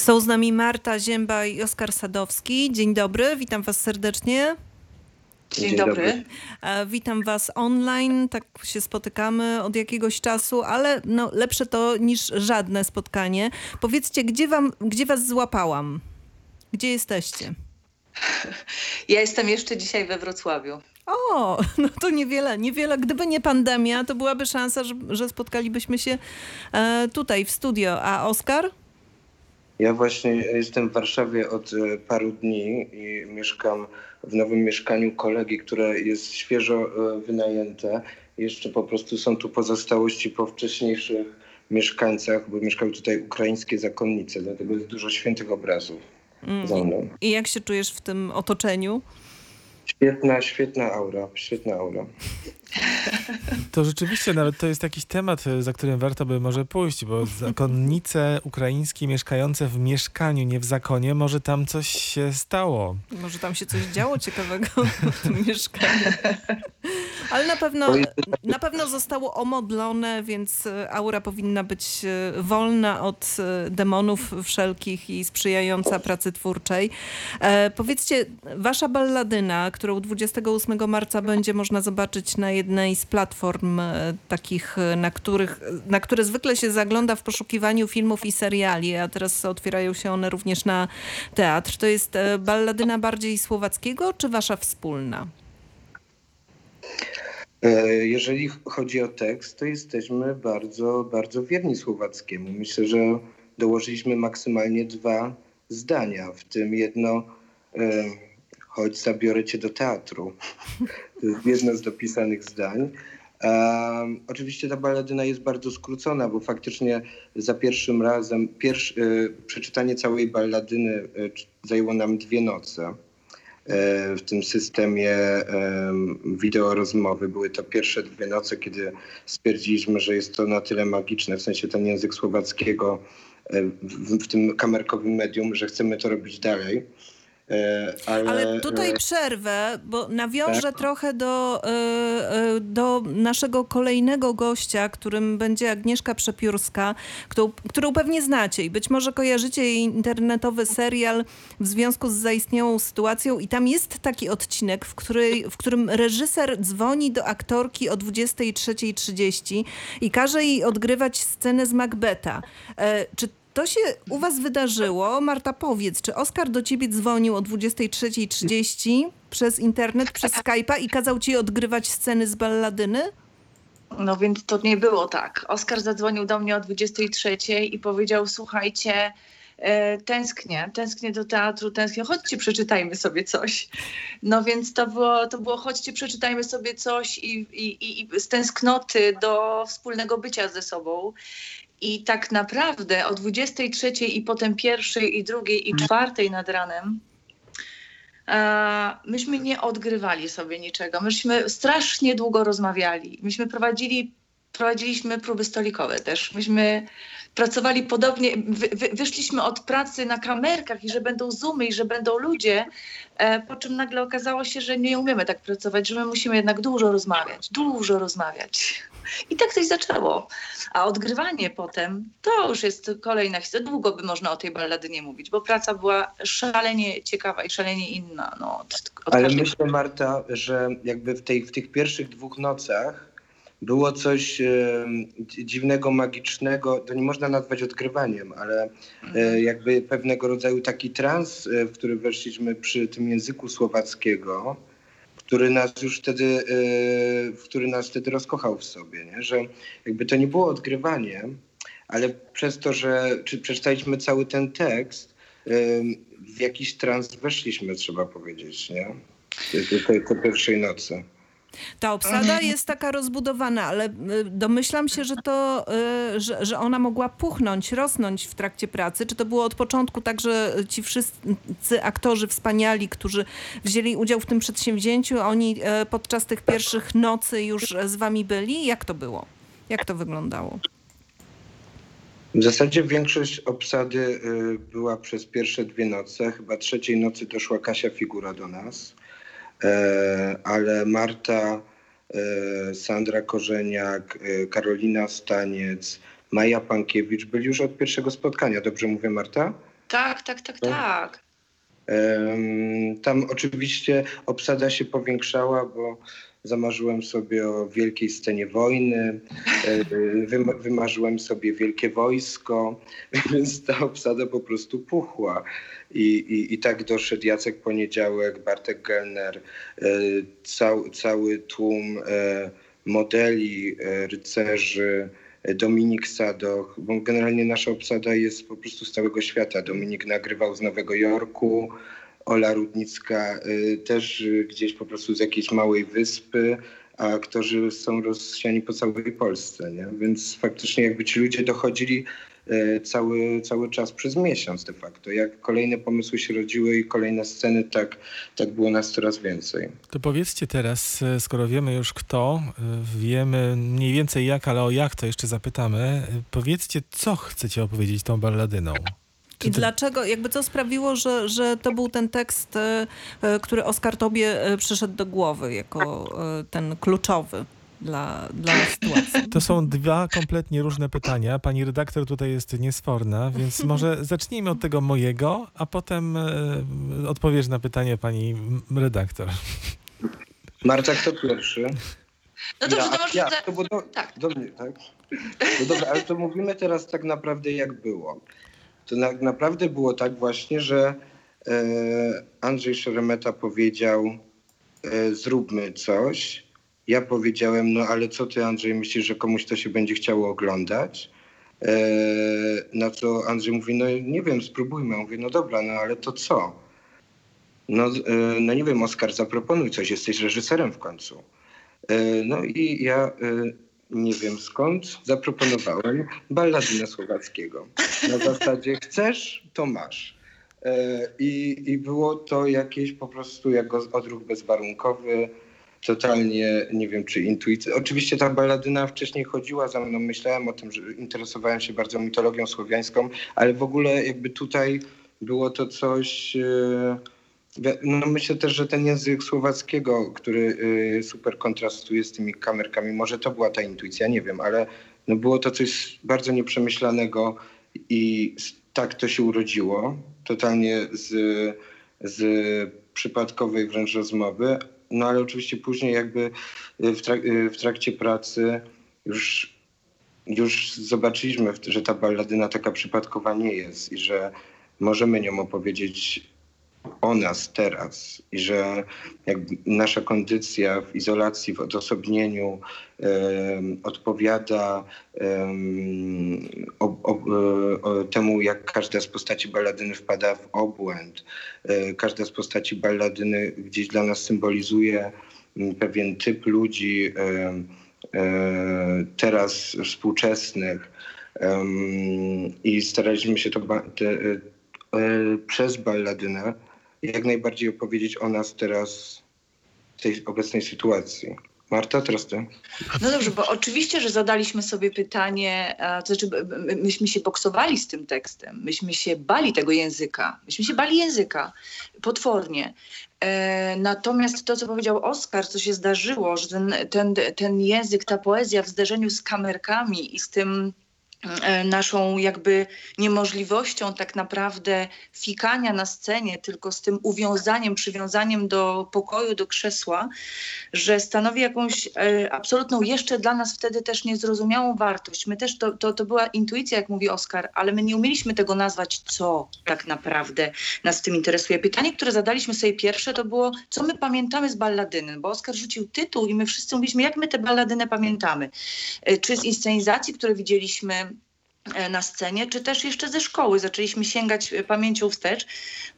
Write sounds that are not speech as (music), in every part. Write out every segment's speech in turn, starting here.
Są z nami Marta Zięba i Oskar Sadowski. Dzień dobry, witam was serdecznie. Dzień, Dzień dobry. dobry. E, Witam was online, tak się spotykamy od jakiegoś czasu, ale no, lepsze to niż żadne spotkanie. Powiedzcie, gdzie, wam, gdzie was złapałam? Gdzie jesteście? Ja jestem jeszcze dzisiaj we Wrocławiu. O, no to niewiele, niewiele. Gdyby nie pandemia, to byłaby szansa, że, że spotkalibyśmy się e, tutaj w studio. A Oskar? Ja właśnie jestem w Warszawie od e, paru dni i mieszkam w nowym mieszkaniu kolegi, które jest świeżo e, wynajęte. Jeszcze po prostu są tu pozostałości po wcześniejszych mieszkańcach, bo mieszkały tutaj ukraińskie zakonnice, dlatego jest dużo świętych obrazów za mną. I jak się czujesz w tym otoczeniu? Świetna, świetna aura, świetna aura. To rzeczywiście nawet to jest jakiś temat, e, za którym warto by może pójść, bo zakonnice ukraińskie mieszkające w mieszkaniu, nie w zakonie, może tam coś się stało. Może tam się coś działo ciekawego w tym mieszkaniu. Ale na pewno, na pewno zostało omodlone, więc e, aura powinna być e, wolna od demonów wszelkich i sprzyjająca pracy twórczej. E, powiedzcie, wasza balladyna, którą 28 marca będzie można zobaczyć na jednej z platform e, takich, e, na, których, na które zwykle się zagląda w poszukiwaniu filmów i seriali, a teraz otwierają się one również na teatr. To jest e, balladyna bardziej słowackiego, czy wasza wspólna? Jeżeli chodzi o tekst, to jesteśmy bardzo, bardzo wierni słowackiemu. Myślę, że dołożyliśmy maksymalnie dwa zdania, w tym jedno chodź zabiorę cię do teatru. To jest jedno z dopisanych zdań. Um, oczywiście ta baladyna jest bardzo skrócona, bo faktycznie za pierwszym razem, pierwsz, e, przeczytanie całej balladyny e, c- zajęło nam dwie noce e, w tym systemie em, wideo rozmowy. Były to pierwsze dwie noce, kiedy stwierdziliśmy, że jest to na tyle magiczne, w sensie ten język słowackiego w tym kamerkowym medium, że chcemy to robić dalej. E, Ale, Ale tutaj e, przerwę, bo nawiążę Tak. trochę do, e, do naszego kolejnego gościa, którym będzie Agnieszka Przepiórska, którą, którą pewnie znacie i być może kojarzycie jej internetowy serial w związku z zaistniałą sytuacją i tam jest taki odcinek, w, której, w którym reżyser dzwoni do aktorki o 23.30 i każe jej odgrywać scenę z Macbeta. Czy to się u was wydarzyło? Marta, powiedz, czy Oskar do ciebie dzwonił o 23.30 przez internet, przez Skype'a i kazał ci odgrywać sceny z balladyny? No więc to nie było tak. Oskar zadzwonił do mnie o 23 i powiedział: Słuchajcie, e, tęsknię, tęsknię do teatru, tęsknię, chodźcie, przeczytajmy sobie coś. No więc to było, to było chodźcie, przeczytajmy sobie coś i, i, i, i z tęsknoty do wspólnego bycia ze sobą. I tak naprawdę o 23 i potem pierwszej i drugiej i czwartej nad ranem e, myśmy nie odgrywali sobie niczego. Myśmy strasznie długo rozmawiali. Myśmy prowadzili, prowadziliśmy próby stolikowe też. Myśmy pracowali podobnie, wy, wy, wyszliśmy od pracy na kamerkach i że będą zoomy i że będą ludzie, e, po czym nagle okazało się, że nie umiemy tak pracować, że my musimy jednak dużo rozmawiać, dużo rozmawiać. I tak coś zaczęło. A odgrywanie potem to już jest kolejna historia. Długo by można o tej balladynie mówić, bo praca była szalenie ciekawa i szalenie inna. No, od, od Ale każdej- myślę, Marta, że jakby w, tej, w tych pierwszych dwóch nocach było coś e, dzi- dziwnego, magicznego. To nie można nazwać odgrywaniem, ale e, jakby pewnego rodzaju taki trans, e, w który weszliśmy przy tym języku słowackiego, który nas już wtedy, e, który nas wtedy rozkochał w sobie, nie? że jakby to nie było odgrywanie, ale przez to, że czy przeczytaliśmy cały ten tekst, e, w jakiś trans weszliśmy, trzeba powiedzieć, nie? Tej pierwszej nocy. Ta obsada jest taka rozbudowana, ale y, domyślam się, że to, y, że, że ona mogła puchnąć, rosnąć w trakcie pracy. Czy to było od początku tak, że ci wszyscy aktorzy wspaniali, którzy wzięli udział w tym przedsięwzięciu, oni y, podczas tych pierwszych nocy już z wami byli? Jak to było? Jak to wyglądało? W zasadzie większość obsady była przez pierwsze dwie noce. Chyba trzeciej nocy doszła Kasia Figura do nas. E, ale Marta, e, Sandra Korzeniak, e, Karolina Staniec, Maja Pankiewicz byli już od pierwszego spotkania. Dobrze mówię, Marta? Tak, tak, tak, tak. Em, Tam oczywiście obsada się powiększała, bo zamarzyłem sobie o wielkiej scenie wojny, e, wym- wymarzyłem sobie wielkie wojsko, (laughs) więc ta obsada po prostu puchła. I, i, i tak doszedł Jacek Poniedziałek, Bartek Gelner, e, cał, cały tłum e, modeli, rycerzy, Dominik Sadoch, bo generalnie nasza obsada jest po prostu z całego świata. Dominik nagrywał z Nowego Jorku, Ola Rudnicka y, też y, gdzieś po prostu z jakiejś małej wyspy, a aktorzy są rozsiani po całej Polsce, nie? Więc faktycznie jakby ci ludzie dochodzili y, cały, cały czas przez miesiąc de facto. Jak kolejne pomysły się rodziły i kolejne sceny, tak, tak było nas coraz więcej. To powiedzcie teraz, skoro wiemy już kto, wiemy mniej więcej jak, ale o jak to jeszcze zapytamy, powiedzcie, co chcecie opowiedzieć tą balladyną. Czy I to- dlaczego, jakby co sprawiło, że, że to był ten tekst, e, e, który Oskar tobie e, przyszedł do głowy jako ten kluczowy dla, dla sytuacji? To są dwa kompletnie różne pytania. Pani redaktor tutaj jest niesforna, więc (laughs) może zacznijmy od tego mojego, a potem e, odpowiesz na pytanie pani redaktor. Marta, kto pierwszy? No dobrze, ja, to może... ja, to było do, tak. do mnie, tak? No dobra, ale to mówimy teraz tak naprawdę jak było. To na, naprawdę było tak właśnie, że e, Andrzej Szeremeta powiedział e, zróbmy coś. Ja powiedziałem, no ale co ty Andrzej myślisz, że komuś to się będzie chciało oglądać? E, na co Andrzej mówi, no nie wiem, spróbujmy. Mówię, no dobra, no ale to co? No, e, no nie wiem, Oskar, zaproponuj coś, jesteś reżyserem w końcu. E, No i ja e, nie wiem skąd zaproponowałem balladynę słowackiego. Na zasadzie chcesz, to masz. E, I, I było to jakieś po prostu jak odruch bezwarunkowy, totalnie nie wiem czy intuicja. Oczywiście ta balladyna wcześniej chodziła za mną, myślałem o tym, że interesowałem się bardzo mitologią słowiańską, ale w ogóle jakby tutaj było to coś... Wi- No myślę też, że ten język słowackiego, który y, super kontrastuje z tymi kamerkami, może to była ta intuicja, nie wiem, ale no było to coś bardzo nieprzemyślanego i tak to się urodziło, totalnie z, z przypadkowej wręcz rozmowy. No ale oczywiście później jakby y, w, trak- y, w trakcie pracy już, już zobaczyliśmy, że ta balladyna taka przypadkowa nie jest i że możemy nią opowiedzieć o nas teraz i że nasza kondycja w izolacji, w odosobnieniu em, odpowiada em, o, o, o temu, jak każda z postaci balladyny wpada w obłęd. E, każda z postaci balladyny gdzieś dla nas symbolizuje pewien typ ludzi e, teraz współczesnych. I staraliśmy się to ba- te, e, przez balladynę jak najbardziej opowiedzieć o nas teraz w tej obecnej sytuacji. Marta, teraz ty. No dobrze, bo oczywiście, że zadaliśmy sobie pytanie, to znaczy myśmy się boksowali z tym tekstem, myśmy się bali tego języka, myśmy się bali języka, potwornie. E, natomiast to, co powiedział Oskar, co się zdarzyło, że ten, ten, ten język, ta poezja w zderzeniu z kamerkami i z tym naszą jakby niemożliwością tak naprawdę fikania na scenie, tylko z tym uwiązaniem, przywiązaniem do pokoju, do krzesła, że stanowi jakąś e, absolutną, jeszcze dla nas wtedy też niezrozumiałą wartość. My też, to, to, to była intuicja, jak mówi Oskar, ale my nie umieliśmy tego nazwać, co tak naprawdę nas w tym interesuje. Pytanie, które zadaliśmy sobie pierwsze, to było, co my pamiętamy z balladyny, bo Oskar rzucił tytuł i my wszyscy mówiliśmy, jak my tę balladynę pamiętamy. E, Czy z inscenizacji, które widzieliśmy e, na scenie, czy też jeszcze ze szkoły. Zaczęliśmy sięgać e, pamięcią wstecz.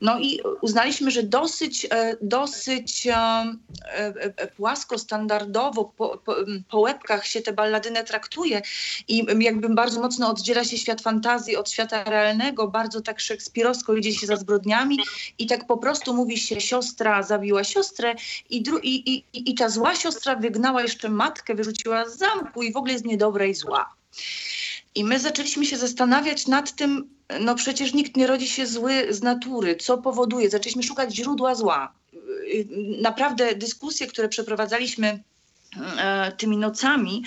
No i uznaliśmy, że dosyć, e, dosyć e, e, e, płasko, standardowo po, po, po łebkach się tę balladynę traktuje i jakby bardzo mocno oddziela się świat fantazji od świata realnego, bardzo tak szekspirowsko idzie się za zbrodniami i tak po prostu mówi się siostra zabiła siostrę i, i, i, i ta zła siostra wygnała jeszcze matkę, wyrzuciła z zamku i w ogóle jest niedobra i zła. I my zaczęliśmy się zastanawiać nad tym, no przecież nikt nie rodzi się zły z natury, co powoduje. Zaczęliśmy szukać źródła zła. Naprawdę dyskusje, które przeprowadzaliśmy e, tymi nocami,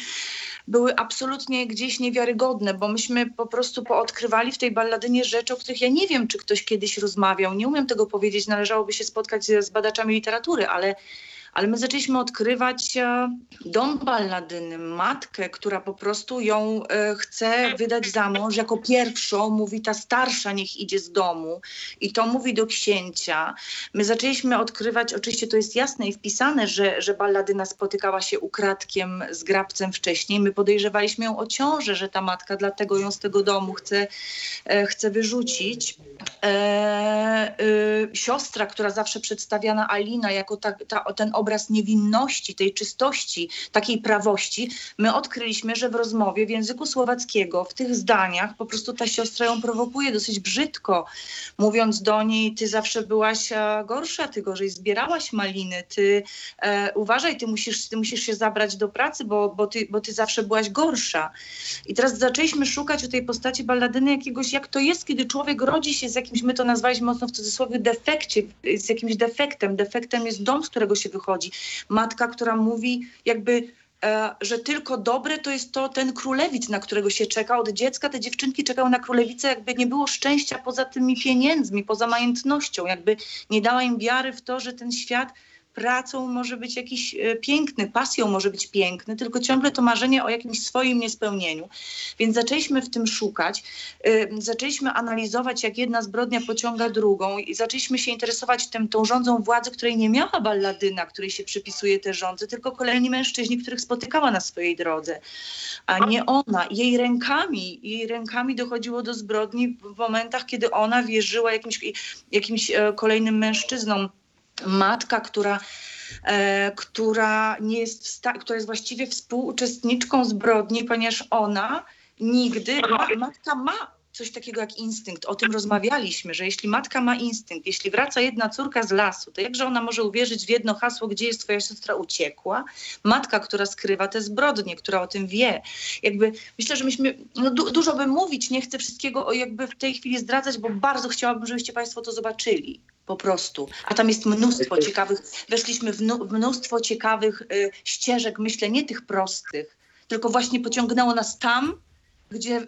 były absolutnie gdzieś niewiarygodne, bo myśmy po prostu poodkrywali w tej balladynie rzeczy, o których ja nie wiem, czy ktoś kiedyś rozmawiał. Nie umiem tego powiedzieć, należałoby się spotkać z badaczami literatury, ale ale my zaczęliśmy odkrywać e, dom balladyny, matkę, która po prostu ją e, chce wydać za mąż. Jako pierwszą mówi ta starsza, niech idzie z domu. I to mówi do księcia. My zaczęliśmy odkrywać, oczywiście to jest jasne i wpisane, że, że balladyna spotykała się ukradkiem z grabcem wcześniej. My podejrzewaliśmy ją o ciążę, że ta matka dlatego ją z tego domu chce, e, chce wyrzucić. E, y, siostra, która zawsze przedstawiana Alina jako ta, ta, ten obraz niewinności, tej czystości, takiej prawości, my odkryliśmy, że w rozmowie w języku słowackiego, w tych zdaniach, po prostu ta siostra ją prowokuje dosyć brzydko, mówiąc do niej, ty zawsze byłaś gorsza, ty gorzej zbierałaś maliny, ty e, uważaj, ty musisz, ty musisz się zabrać do pracy, bo, bo, ty, bo ty zawsze byłaś gorsza. I teraz zaczęliśmy szukać u tej postaci balladyny jakiegoś, jak to jest, kiedy człowiek rodzi się z jakimś, my to nazwaliśmy mocno w cudzysłowie defekcie, z jakimś defektem. Defektem jest dom, z którego się wychodzi. Matka, która mówi jakby e, że tylko dobre to jest to ten królewic, na którego się czeka. Od dziecka te dziewczynki czekały na królewicę, jakby nie było szczęścia poza tymi pieniędzmi, poza majętnością, jakby nie dała im wiary w to, że ten świat pracą może być jakiś e, piękny, pasją może być piękny, tylko ciągle to marzenie o jakimś swoim niespełnieniu. Więc zaczęliśmy w tym szukać, e, zaczęliśmy analizować, jak jedna zbrodnia pociąga drugą i zaczęliśmy się interesować tym, tą rządzą władzy, której nie miała balladyna, której się przypisuje te rządzy, tylko kolejni mężczyźni, których spotykała na swojej drodze, a nie ona. Jej rękami, jej rękami dochodziło do zbrodni w momentach, kiedy ona wierzyła jakimś, jakimś e, kolejnym mężczyznom matka, która, e, która, nie jest która jest właściwie współuczestniczką zbrodni, ponieważ ona nigdy, ma, matka ma coś takiego jak instynkt. O tym rozmawialiśmy, że jeśli matka ma instynkt, jeśli wraca jedna córka z lasu, to jakże ona może uwierzyć w jedno hasło, gdzie jest twoja siostra uciekła? Matka, która skrywa te zbrodnie, która o tym wie. Jakby myślę, że myśmy, no du- dużo by mówić, nie chcę wszystkiego o jakby w tej chwili zdradzać, bo bardzo chciałabym, żebyście państwo to zobaczyli. Po prostu. A tam jest mnóstwo ciekawych, weszliśmy w mnóstwo ciekawych y, ścieżek, myślę, nie tych prostych, tylko właśnie pociągnęło nas tam, gdzie,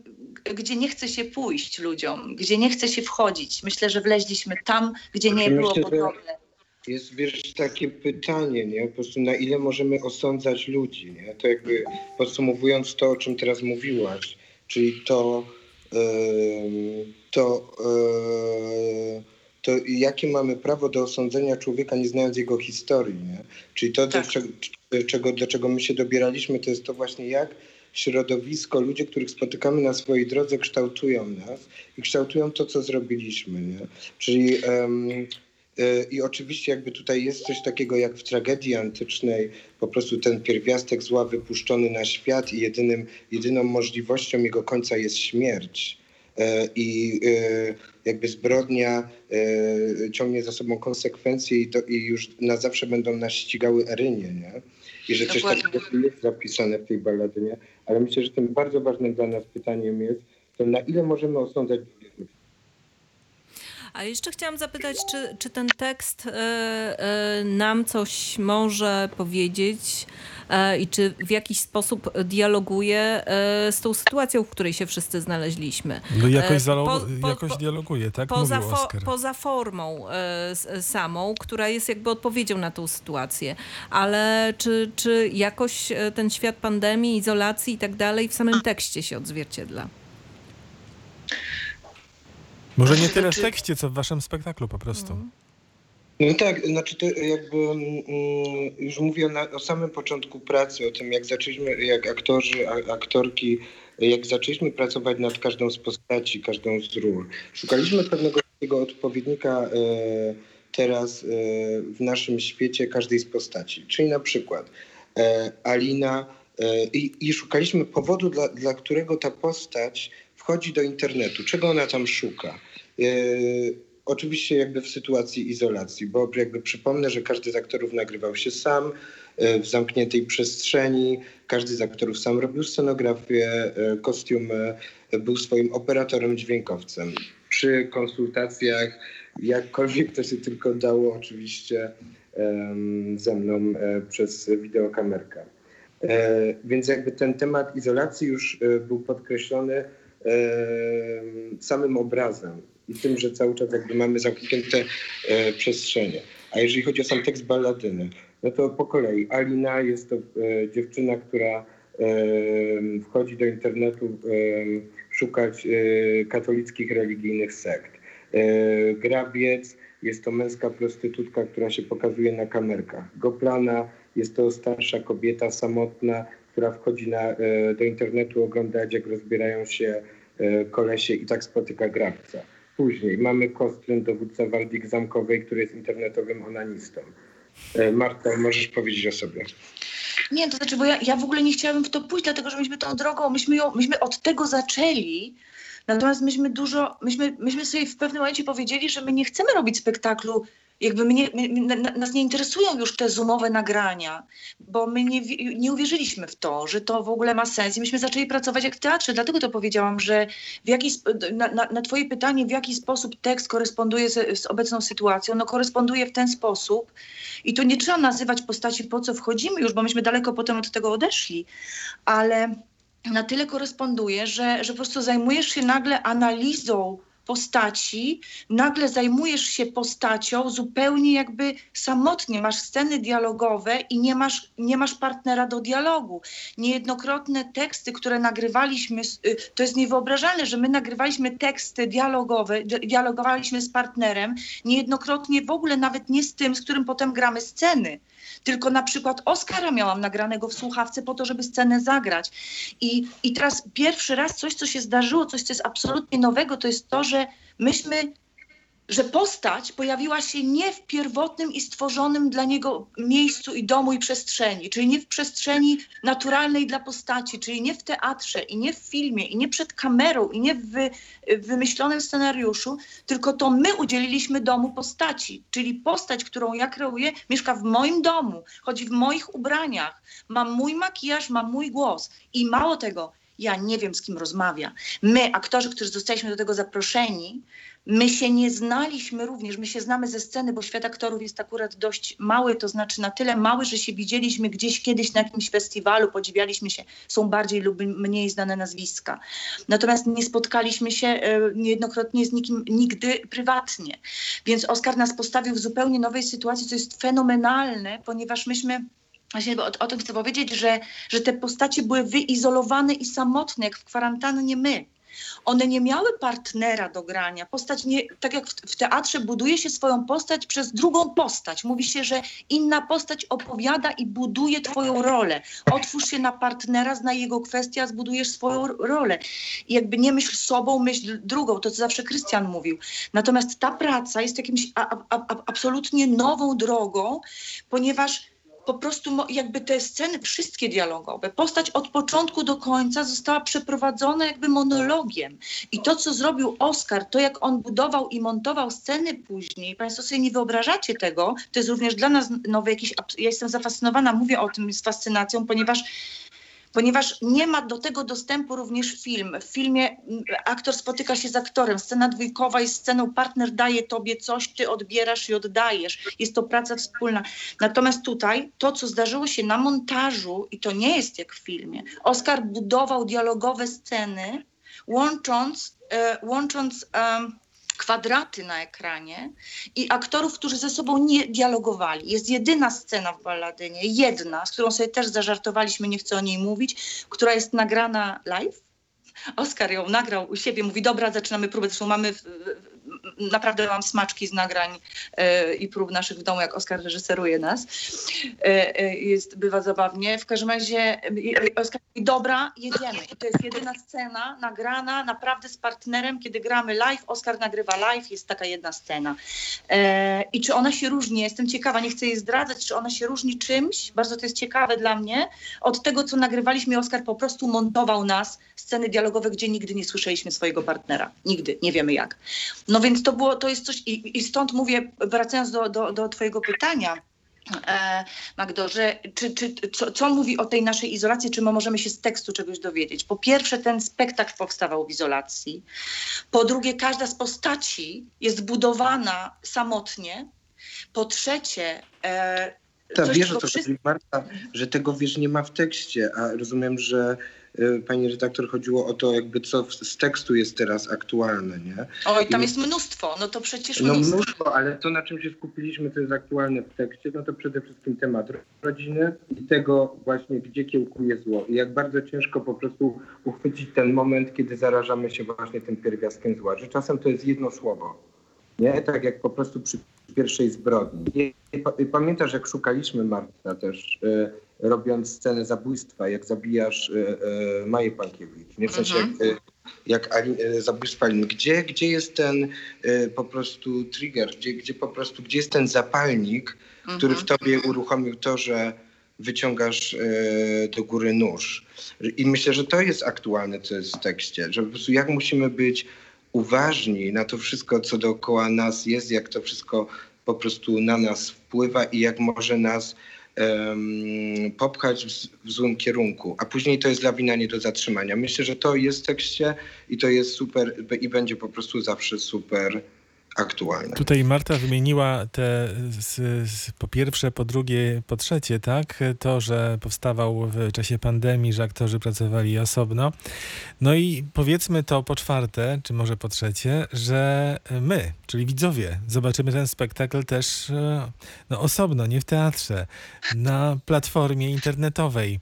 gdzie nie chce się pójść ludziom, gdzie nie chce się wchodzić. Myślę, że wleźliśmy tam, gdzie nie Znaczy, było podobne. Jest, wiesz, takie pytanie, nie? Po prostu na ile możemy osądzać ludzi, nie? To jakby podsumowując to, o czym teraz mówiłaś, czyli to, em, to, e, to jakie mamy prawo do osądzenia człowieka, nie znając jego historii, nie? Czyli to, Tak. do, czego, do czego my się dobieraliśmy, to jest to właśnie jak środowisko, ludzie, których spotykamy na swojej drodze, kształtują nas i kształtują to, co zrobiliśmy, nie? Czyli E, I oczywiście jakby tutaj jest coś takiego jak w tragedii antycznej, po prostu ten pierwiastek zła wypuszczony na świat i jedynym, jedyną możliwością jego końca jest śmierć. E, I e, jakby zbrodnia ciągnie za sobą konsekwencje i, to, i już na zawsze będą nas ścigały erynie, nie? I że coś Dokładnie. takiego jest zapisane w tej balladynie, ale myślę, że tym bardzo ważnym dla nas pytaniem jest, to na ile możemy osądzać A jeszcze chciałam zapytać, czy, czy ten tekst e, e, nam coś może powiedzieć e, i czy w jakiś sposób dialoguje e, z tą sytuacją, w której się wszyscy znaleźliśmy. No jakoś, po- po- jakoś po- dialoguje, tak? Poza, Mówił Oskar. poza formą s- samą, która jest jakby odpowiedzią na tą sytuację, ale czy, czy jakoś ten świat pandemii, izolacji i tak dalej w samym tekście się odzwierciedla? Może nie tyle w Znaczy- tekście, co w waszym spektaklu po prostu. No tak, znaczy to jakby mm, już mówię na, o samym początku pracy, o tym jak zaczęliśmy, jak aktorzy, a, aktorki, jak zaczęliśmy pracować nad każdą z postaci, każdą z ról. Szukaliśmy pewnego takiego odpowiednika e, teraz e, w naszym świecie każdej z postaci. Czyli na przykład e, Alina i, i szukaliśmy powodu, dla, dla którego ta postać wchodzi do internetu, czego ona tam szuka. E, Oczywiście jakby w sytuacji izolacji, bo jakby przypomnę, że każdy z aktorów nagrywał się sam e, w zamkniętej przestrzeni, każdy z aktorów sam robił scenografię, e, kostiumy, był swoim operatorem, dźwiękowcem. Przy konsultacjach, jakkolwiek to się tylko dało, oczywiście ze mną przez wideokamerkę. Więc jakby ten temat izolacji już był podkreślony samym obrazem i tym, że cały czas jakby mamy zamknięte e, przestrzenie. A jeżeli chodzi o sam tekst balladyny, no to po kolei. Alina jest to e, dziewczyna, która e, wchodzi do internetu e, szukać e, katolickich religijnych sekt. E, Grabiec jest to męska prostytutka, która się pokazuje na kamerkach. Goplana jest to starsza kobieta samotna, która wchodzi na, do internetu oglądać, jak rozbierają się kolesie i tak spotyka grabca. Później mamy Kostryn, dowódca Waldik Zamkowej, który jest internetowym onanistą. E, Marta, możesz powiedzieć o sobie. Nie, to znaczy, bo ja, ja w ogóle nie chciałabym w to pójść, dlatego że myśmy tą drogą, myśmy, ją, myśmy od tego zaczęli, natomiast myśmy dużo, myśmy, myśmy sobie w pewnym momencie powiedzieli, że my nie chcemy robić spektaklu, jakby mnie, nas nie interesują już te zoomowe nagrania, bo my nie, nie uwierzyliśmy w to, że to w ogóle ma sens i myśmy zaczęli pracować jak w teatrze, dlatego to powiedziałam, że w jaki, na, na, na twoje pytanie, w jaki sposób tekst koresponduje z, z obecną sytuacją, no koresponduje w ten sposób, i to nie trzeba nazywać postaci, po co wchodzimy już, bo myśmy daleko potem od tego odeszli, ale na tyle koresponduje, że, że po prostu zajmujesz się nagle analizą postaci, nagle zajmujesz się postacią zupełnie jakby samotnie. Masz sceny dialogowe i nie masz, nie masz partnera do dialogu. Niejednokrotne teksty, które nagrywaliśmy, y, to jest niewyobrażalne, że my nagrywaliśmy teksty dialogowe, di- dialogowaliśmy z partnerem, niejednokrotnie w ogóle nawet nie z tym, z którym potem gramy sceny. Tylko na przykład Oscara miałam nagranego w słuchawce po to, żeby scenę zagrać. I, I teraz pierwszy raz coś, co się zdarzyło, coś, co jest absolutnie nowego, to jest to, że myśmy, że postać pojawiła się nie w pierwotnym i stworzonym dla niego miejscu i domu i przestrzeni, czyli nie w przestrzeni naturalnej dla postaci, czyli nie w teatrze i nie w filmie i nie przed kamerą i nie w wy, w wymyślonym scenariuszu, tylko to my udzieliliśmy domu postaci, czyli postać, którą ja kreuję, mieszka w moim domu, chodzi w moich ubraniach, mam mój makijaż, mam mój głos i mało tego, ja nie wiem z kim rozmawia. My, aktorzy, którzy zostaliśmy do tego zaproszeni, my się nie znaliśmy również, my się znamy ze sceny, bo świat aktorów jest akurat dość mały, to znaczy na tyle mały, że się widzieliśmy gdzieś kiedyś na jakimś festiwalu, podziwialiśmy się, są bardziej lub mniej znane nazwiska. Natomiast nie spotkaliśmy się e, niejednokrotnie z nikim nigdy prywatnie. Więc Oskar nas postawił w zupełnie nowej sytuacji, co jest fenomenalne, ponieważ myśmy Właśnie o, o tym chcę powiedzieć, że, że te postacie były wyizolowane i samotne, jak w kwarantannie my. One nie miały partnera do grania. Postać nie, tak jak w, teatrze buduje się swoją postać przez drugą postać. Mówi się, że inna postać opowiada i buduje twoją rolę. Otwórz się na partnera, znaj jego kwestię, a zbudujesz swoją rolę. I jakby nie myśl sobą, myśl drugą. To, co zawsze Krystian mówił. Natomiast ta praca jest jakimś a, a, a, absolutnie nową drogą, ponieważ po prostu jakby te sceny wszystkie dialogowe, postać od początku do końca została przeprowadzona jakby monologiem. I to, co zrobił Oscar, to jak on budował i montował sceny później, Państwo sobie nie wyobrażacie tego, to jest również dla nas nowe jakiś, ja jestem zafascynowana, mówię o tym z fascynacją, ponieważ Ponieważ nie ma do tego dostępu również film. W filmie mm, aktor spotyka się z aktorem. Scena dwójkowa jest sceną, partner daje tobie coś, ty odbierasz i oddajesz. Jest to praca wspólna. Natomiast tutaj to, co zdarzyło się na montażu, i to nie jest jak w filmie, Oskar budował dialogowe sceny, łącząc, e, łącząc kwadraty na ekranie i aktorów, którzy ze sobą nie dialogowali. Jest jedyna scena w balladynie, jedna, z którą sobie też zażartowaliśmy, nie chcę o niej mówić, która jest nagrana live. Oskar ją nagrał u siebie, mówi dobra, zaczynamy próbę, zresztą mamy, w- naprawdę mam smaczki z nagrań e, i prób naszych w domu, jak Oskar reżyseruje nas. E, e, jest, bywa zabawnie. W każdym razie Oskar mówi, dobra, jedziemy. I to jest jedyna scena nagrana naprawdę z partnerem, kiedy gramy live. Oskar nagrywa live, jest taka jedna scena. I czy ona się różni? Jestem ciekawa, nie chcę jej zdradzać, czy ona się różni czymś, bardzo to jest ciekawe dla mnie, od tego, co nagrywaliśmy. Oskar po prostu montował nas sceny dialogowe, gdzie nigdy nie słyszeliśmy swojego partnera. Nigdy, nie wiemy jak. No więc to było, to jest coś, i, i stąd mówię, wracając do, do, do twojego pytania, e, Magdo, że czy, czy, co, co mówi o tej naszej izolacji, czy my możemy się z tekstu czegoś dowiedzieć? Po pierwsze, ten spektakl powstawał w izolacji. Po drugie, każda z postaci jest budowana samotnie. Po trzecie, e, Tak, coś, wiesz czego o co wszyscy- Marta, że tego wiesz nie ma w tekście, a rozumiem, że pani redaktor chodziło o to, jakby co z tekstu jest teraz aktualne, nie? Oj, tam I- jest mnóstwo, no to przecież No mnóstwo. mnóstwo, ale to na czym się skupiliśmy, to jest aktualne w tekście, no to przede wszystkim temat rodziny i tego właśnie, gdzie kiełkuje zło i jak bardzo ciężko po prostu uchwycić ten moment, kiedy zarażamy się właśnie tym pierwiastkiem zła, że czasem to jest jedno słowo, nie? Tak jak po prostu przy pierwszej zbrodni. I, i, i pamiętasz, jak szukaliśmy Marta też, y, robiąc scenę zabójstwa, jak zabijasz y, y, Maję Pankiewicz, nie? W sensie Mhm. jak, y, jak Ali, zabójstwa Aliny. Gdzie, gdzie jest ten y, po prostu trigger, gdzie, gdzie po prostu, gdzie jest ten zapalnik, który w Mhm. tobie uruchomił to, że wyciągasz y, do góry nóż. I myślę, że to jest aktualne, co jest w tekście, że po prostu jak musimy być uważni na to wszystko, co dookoła nas jest, jak to wszystko po prostu na nas wpływa i jak może nas popchać w, złym kierunku, a później to jest lawina nie do zatrzymania. Myślę, że to jest w tekście i to jest super i będzie po prostu zawsze super aktualne. Tutaj Marta wymieniła te z, z, po pierwsze, po drugie, po trzecie, tak? To, że powstawał w czasie pandemii, że aktorzy pracowali osobno. No i powiedzmy to po czwarte, czy może po trzecie, że my, czyli widzowie, zobaczymy ten spektakl też e, no, osobno, nie w teatrze, na platformie internetowej.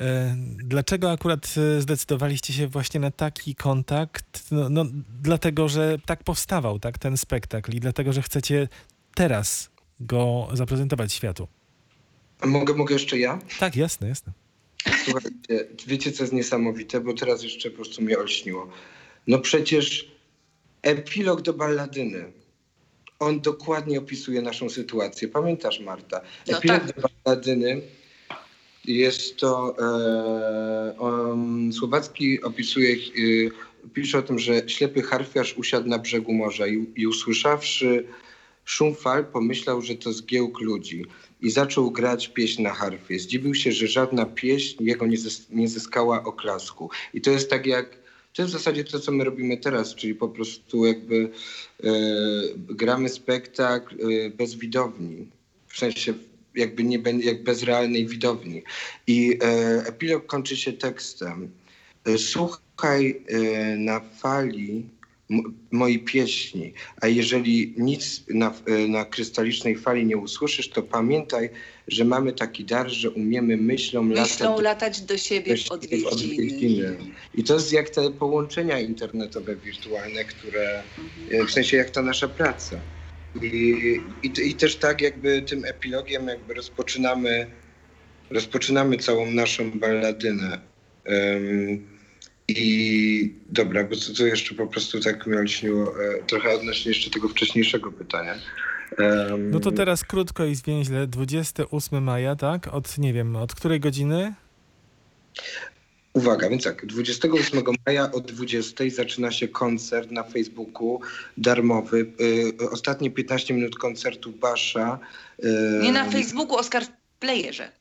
E, Dlaczego akurat e, zdecydowaliście się właśnie na taki kontakt? No, no, dlatego, że tak powstawał tak, ten spektakl i dlatego, że chcecie teraz go zaprezentować światu. A mogę, mogę jeszcze ja? Tak, jasne, jasne. Słuchajcie, wiecie co jest niesamowite, bo teraz jeszcze po prostu mnie olśniło. No przecież epilog do balladyny. On dokładnie opisuje naszą sytuację. Pamiętasz, Marta? No Epilog tak. do balladyny jest to. E, on, Słowacki opisuje, e, pisze o tym, że ślepy harfiarz usiadł na brzegu morza i, i usłyszawszy szum fal, pomyślał, że to zgiełk ludzi i zaczął grać pieśń na harfie. Zdziwił się, że żadna pieśń jego nie, zys- nie zyskała oklasku. I to jest tak jak, to jest w zasadzie to, co my robimy teraz, czyli po prostu jakby e, gramy spektakl e, bez widowni. W sensie jakby nie jak bez realnej widowni. I e, epilog kończy się tekstem. E, Słuchaj e, na fali mojej pieśni, a jeżeli nic na, na krystalicznej fali nie usłyszysz, to pamiętaj, że mamy taki dar, że umiemy myślą, Myślą latać latać do siebie w odwiedziny. I to jest jak te połączenia internetowe, wirtualne, które, w sensie jak ta nasza praca. I, i, I też tak jakby tym epilogiem jakby rozpoczynamy, rozpoczynamy całą naszą balladynę. Em, I dobra, bo co jeszcze po prostu tak mi olśniło, e, trochę odnośnie jeszcze tego wcześniejszego pytania. Em, No to teraz krótko i zwięźle, 28 maja, tak? Od, nie wiem, od której godziny? Uwaga, więc tak, 28 maja o 20 zaczyna się koncert na Facebooku, darmowy. Y, ostatnie 15 minut koncertu Basza. y, Nie na Facebooku, Oskar w playerze.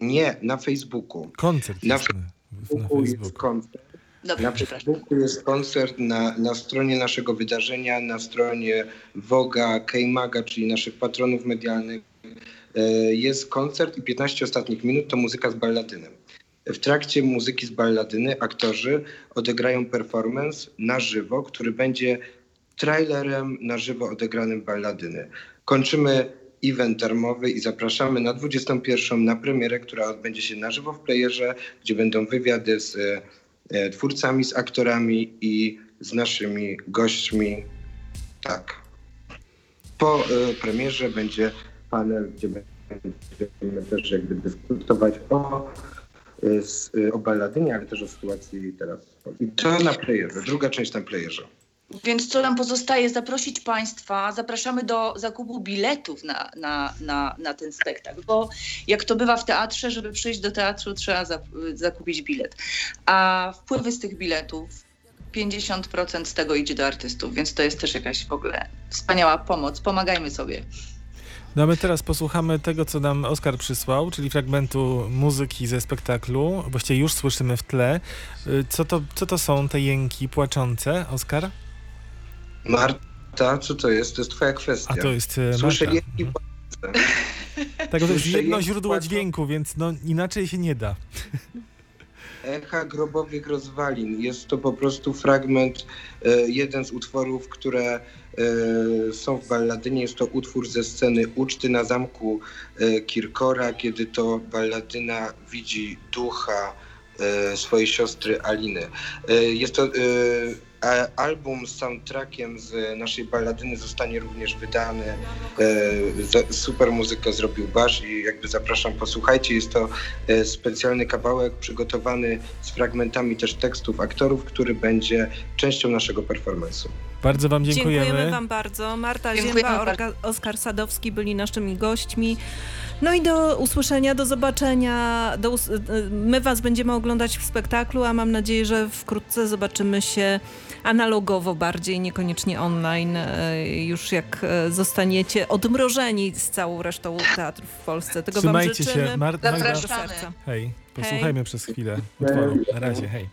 Nie, na Facebooku. Koncert Na jest na, na Facebooku jest koncert. Dobra, Na. Facebooku jest koncert na, na stronie naszego wydarzenia, na stronie Woga, K-Maga, czyli naszych patronów medialnych. Y, Jest koncert i 15 ostatnich minut to muzyka z balladynem. W trakcie muzyki z balladyny aktorzy odegrają performance na żywo, który będzie trailerem na żywo odegranym balladyny. Kończymy event darmowy i zapraszamy na 21 na premierę, która odbędzie się na żywo w playerze, gdzie będą wywiady z e, twórcami, z aktorami i z naszymi gośćmi. Tak. Po e, premierze będzie panel, gdzie będziemy też jakby dyskutować o, z, e, o ale też o sytuacji teraz. I to na playerze, druga część na playerze. Więc co nam pozostaje? Zaprosić Państwa, zapraszamy do zakupu biletów na, na, na, na ten spektakl, bo jak to bywa w teatrze, żeby przyjść do teatru trzeba za, zakupić bilet. A wpływy z tych biletów, 50% z tego idzie do artystów, więc to jest też jakaś w ogóle wspaniała pomoc. Pomagajmy sobie. No a my teraz posłuchamy tego, co nam Oskar przysłał, czyli fragmentu muzyki ze spektaklu. Właściwie już słyszymy w tle. Y, Co to, co to są te jęki płaczące, Oskar? Marta, co to jest? To jest twoja kwestia. A to jest Słyszę Marta. jęki Mhm. płaczące. Tak, to jest Słyszę jedno źródło dźwięku, więc no inaczej się nie da. Echa grobowych rozwalin. Jest to po prostu fragment, e, jeden z utworów, które e, są w balladynie. Jest to utwór ze sceny uczty na zamku e, Kirkora, kiedy to balladyna widzi ducha swojej siostry Aliny. Jest to album z soundtrackiem z naszej balladyny zostanie również wydany. E, Super muzykę zrobił Basz i jakby zapraszam, posłuchajcie. Jest to e, specjalny kawałek przygotowany z fragmentami też tekstów aktorów, który będzie częścią naszego performance'u. Bardzo wam dziękujemy. Dziękujemy wam bardzo. Marta Dziękujemy Zięba, Oskar Sadowski byli naszymi gośćmi. No i do usłyszenia, do zobaczenia. Do us- y, My was będziemy oglądać w spektaklu, a mam nadzieję, że wkrótce zobaczymy się analogowo bardziej, niekoniecznie online, y, już jak y, zostaniecie odmrożeni z całą resztą teatrów w Polsce. Tego Trzymajcie wam życzymy. się. Mar- Zapraszamy. hej, posłuchajmy przez chwilę utworu. Na razie, hej.